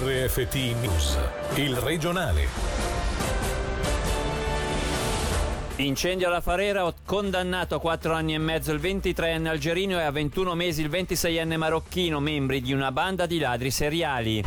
RFT News, il regionale. Incendio alla Farera, condannato a 4 anni e mezzo il 23enne algerino e a 21 mesi il 26enne marocchino, membri di una banda di ladri seriali.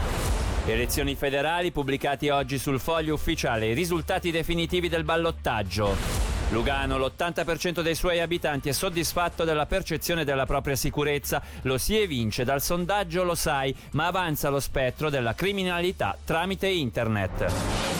Elezioni federali pubblicati oggi sul foglio ufficiale, i risultati definitivi del ballottaggio. Lugano, l'80% dei suoi abitanti è soddisfatto della percezione della propria sicurezza, lo si evince dal sondaggio Lo sai, ma avanza lo spettro della criminalità tramite internet.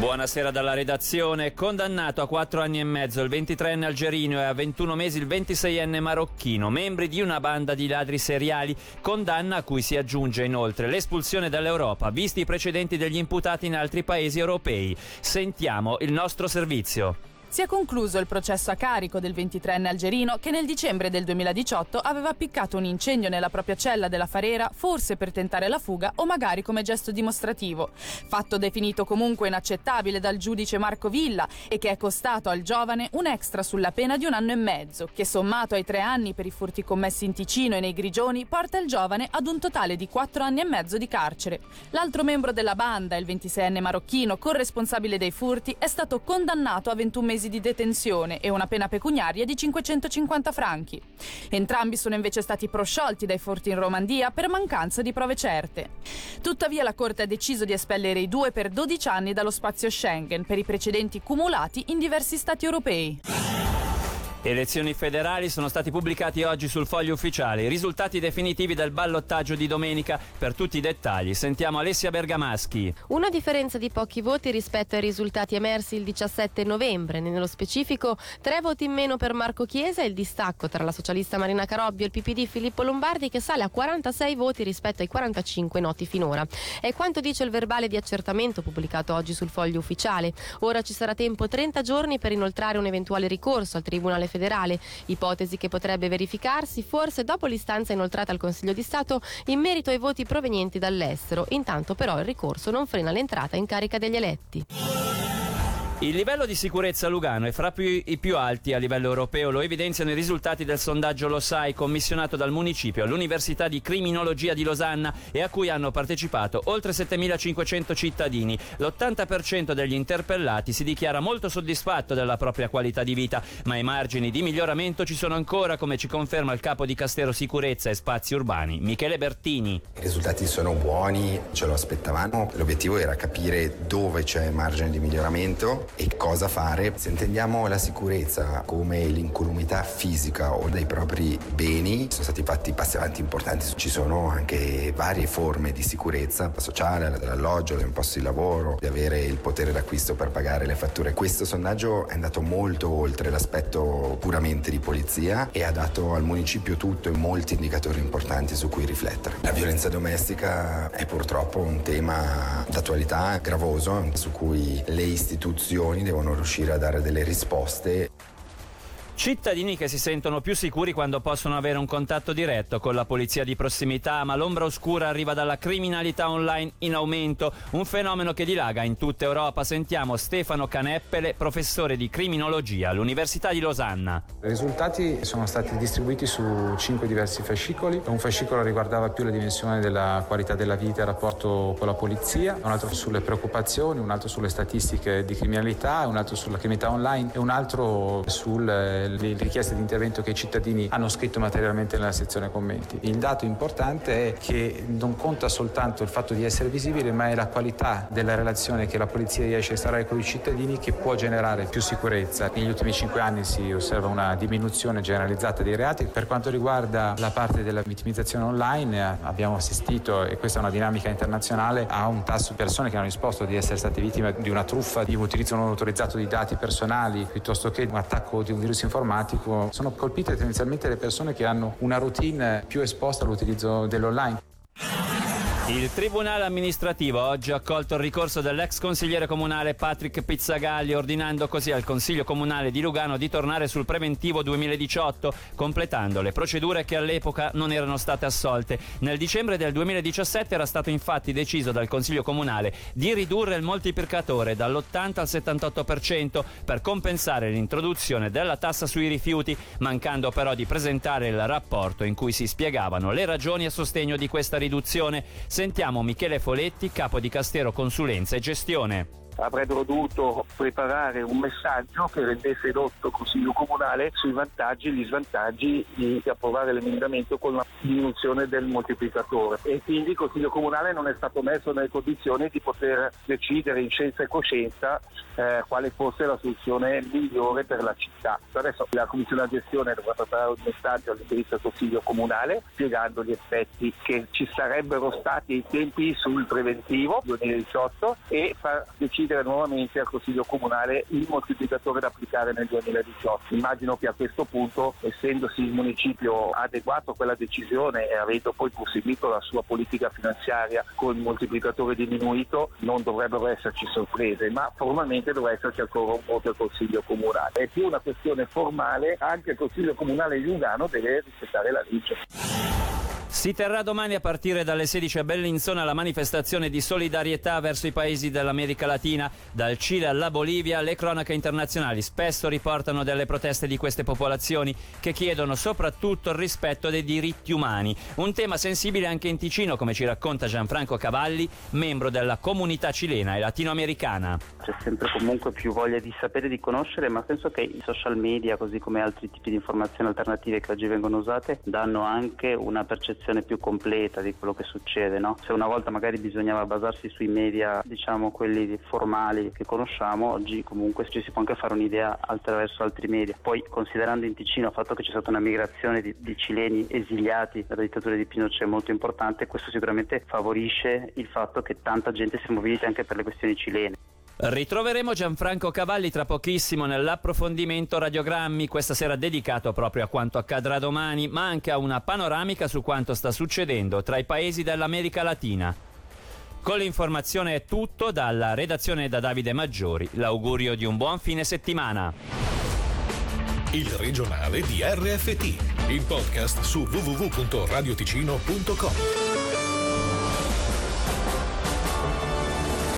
Buonasera dalla redazione. Condannato a 4 anni e mezzo il 23enne algerino e a 21 mesi il 26enne marocchino, membri di una banda di ladri seriali, condanna a cui si aggiunge inoltre l'espulsione dall'Europa, visti i precedenti degli imputati in altri paesi europei. Sentiamo il nostro servizio. Si è concluso il processo a carico del 23enne algerino che nel dicembre del 2018 aveva appiccato un incendio nella propria cella della Farera, forse per tentare la fuga o magari come gesto dimostrativo. Fatto definito comunque inaccettabile dal giudice Marco Villa e che è costato al giovane un extra sulla pena di un anno e mezzo, che sommato ai tre anni per i furti commessi in Ticino e nei Grigioni porta il giovane ad un totale di quattro anni e mezzo di carcere. L'altro membro della banda, il 26enne marocchino, corresponsabile dei furti, è stato condannato a 21 mesi mesi di detenzione e una pena pecuniaria di 550 franchi. Entrambi sono invece stati prosciolti dai furti in Romandia per mancanza di prove certe. Tuttavia la Corte ha deciso di espellere i due per 12 anni dallo spazio Schengen per i precedenti cumulati in diversi stati europei. Elezioni federali sono stati pubblicati oggi sul foglio ufficiale. I risultati definitivi del ballottaggio di domenica. Per tutti i dettagli sentiamo Alessia Bergamaschi. Una differenza di pochi voti rispetto ai risultati emersi il 17 novembre. Nello specifico, tre voti in meno per Marco Chiesa e il distacco tra la socialista Marina Carobbio e il PPD Filippo Lombardi che sale a 46 voti rispetto ai 45 noti finora. È quanto dice il verbale di accertamento pubblicato oggi sul foglio ufficiale. Ora ci sarà tempo 30 giorni per inoltrare un eventuale ricorso al Tribunale federale, ipotesi che potrebbe verificarsi forse dopo l'istanza inoltrata al Consiglio di Stato in merito ai voti provenienti dall'estero. Intanto però il ricorso non frena l'entrata in carica degli eletti. Il livello di sicurezza a Lugano è fra più, i più alti a livello europeo, lo evidenziano i risultati del sondaggio Lo Sai commissionato dal municipio all'Università di Criminologia di Losanna e a cui hanno partecipato oltre 7500 cittadini. L'80% degli interpellati si dichiara molto soddisfatto della propria qualità di vita, ma i margini di miglioramento ci sono ancora, come ci conferma il capo di Castero Sicurezza e Spazi Urbani, Michele Bertini. I risultati sono buoni, ce lo aspettavamo, l'obiettivo era capire dove c'è margine di miglioramento e cosa fare. Se intendiamo la sicurezza come l'incolumità fisica o dei propri beni, sono stati fatti passi avanti importanti. Ci sono anche varie forme di sicurezza sociale, dell'alloggio, del posto di lavoro, di avere il potere d'acquisto per pagare le fatture. Questo sondaggio è andato molto oltre l'aspetto puramente di polizia e ha dato al municipio tutto e molti indicatori importanti su cui riflettere. La violenza domestica è purtroppo un tema d'attualità gravoso su cui le istituzioni istituzioni devono riuscire a dare delle risposte Cittadini che si sentono più sicuri quando possono avere un contatto diretto con la polizia di prossimità, ma l'ombra oscura arriva dalla criminalità online in aumento, un fenomeno che dilaga in tutta Europa. Sentiamo Stefano Caneppele, professore di criminologia all'Università di Losanna. I risultati sono stati distribuiti su cinque diversi fascicoli. Un fascicolo riguardava più la dimensione della qualità della vita e il rapporto con la polizia, un altro sulle preoccupazioni, un altro sulle statistiche di criminalità, un altro sulla criminalità online e un altro sul le richieste di intervento che i cittadini hanno scritto materialmente nella sezione commenti. Il dato importante è che non conta soltanto il fatto di essere visibile, ma è la qualità della relazione che la polizia riesce a instaurare con i cittadini che può generare più sicurezza. Negli ultimi cinque anni si osserva una diminuzione generalizzata dei reati. Per quanto riguarda la parte della vittimizzazione online, abbiamo assistito, e questa è una dinamica internazionale, a un tasso di persone che hanno risposto di essere state vittime di una truffa, di un utilizzo non autorizzato di dati personali, piuttosto che un attacco di un virus informatico informatico sono colpite tendenzialmente le persone che hanno una routine più esposta all'utilizzo dell'online. Il Tribunale amministrativo oggi ha accolto il ricorso dell'ex consigliere comunale Patrick Pizzagalli, ordinando così al Consiglio Comunale di Lugano di tornare sul preventivo 2018, completando le procedure che all'epoca non erano state assolte. Nel dicembre del 2017 era stato infatti deciso dal Consiglio Comunale di ridurre il moltiplicatore dall'80 al 78% per compensare l'introduzione della tassa sui rifiuti, mancando però di presentare il rapporto in cui si spiegavano le ragioni a sostegno di questa riduzione. Sentiamo Michele Foletti, capo di Castero Consulenza e Gestione avrebbero dovuto preparare un messaggio che rendesse l'otto Consiglio Comunale sui vantaggi e gli svantaggi di approvare l'emendamento con la diminuzione del moltiplicatore e quindi il Consiglio Comunale non è stato messo nelle condizioni di poter decidere in scienza e coscienza eh, quale fosse la soluzione migliore per la città. Adesso la Commissione di gestione dovrà preparare un messaggio all'indirizzo del Consiglio Comunale spiegando gli effetti che ci sarebbero stati ai tempi sul preventivo 2018 e far decidere decidere nuovamente al Consiglio Comunale il moltiplicatore da applicare nel 2018. Immagino che a questo punto, essendosi il municipio adeguato a quella decisione e avendo poi proseguito la sua politica finanziaria con il moltiplicatore diminuito, non dovrebbero esserci sorprese, ma formalmente dovrà esserci ancora un voto al Consiglio Comunale. È più una questione formale, anche il Consiglio Comunale di Lugano deve rispettare la legge. Si terrà domani a partire dalle 16 a Bellinzona la manifestazione di solidarietà verso i paesi dell'America Latina, dal Cile alla Bolivia. Le cronache internazionali spesso riportano delle proteste di queste popolazioni che chiedono soprattutto il rispetto dei diritti umani. Un tema sensibile anche in Ticino, come ci racconta Gianfranco Cavalli, membro della comunità cilena e latinoamericana. C'è sempre comunque più voglia di sapere di conoscere, ma penso che i social media, così come altri tipi di informazioni alternative che oggi vengono usate, danno anche una percezione percezione più completa di quello che succede. No? Se una volta magari bisognava basarsi sui media, diciamo quelli formali che conosciamo, oggi comunque ci si può anche fare un'idea attraverso altri media. Poi considerando in Ticino il fatto che c'è stata una migrazione di, di cileni esiliati dalla dittatura di Pinochet molto importante, questo sicuramente favorisce il fatto che tanta gente si mobilita anche per le questioni cilene. Ritroveremo Gianfranco Cavalli tra pochissimo nell'approfondimento radiogrammi, questa sera dedicato proprio a quanto accadrà domani, ma anche a una panoramica su quanto sta succedendo tra i paesi dell'America Latina. Con l'informazione è tutto dalla redazione da Davide Maggiori. L'augurio di un buon fine settimana. Il regionale di RFT, il podcast su www.radioticino.com.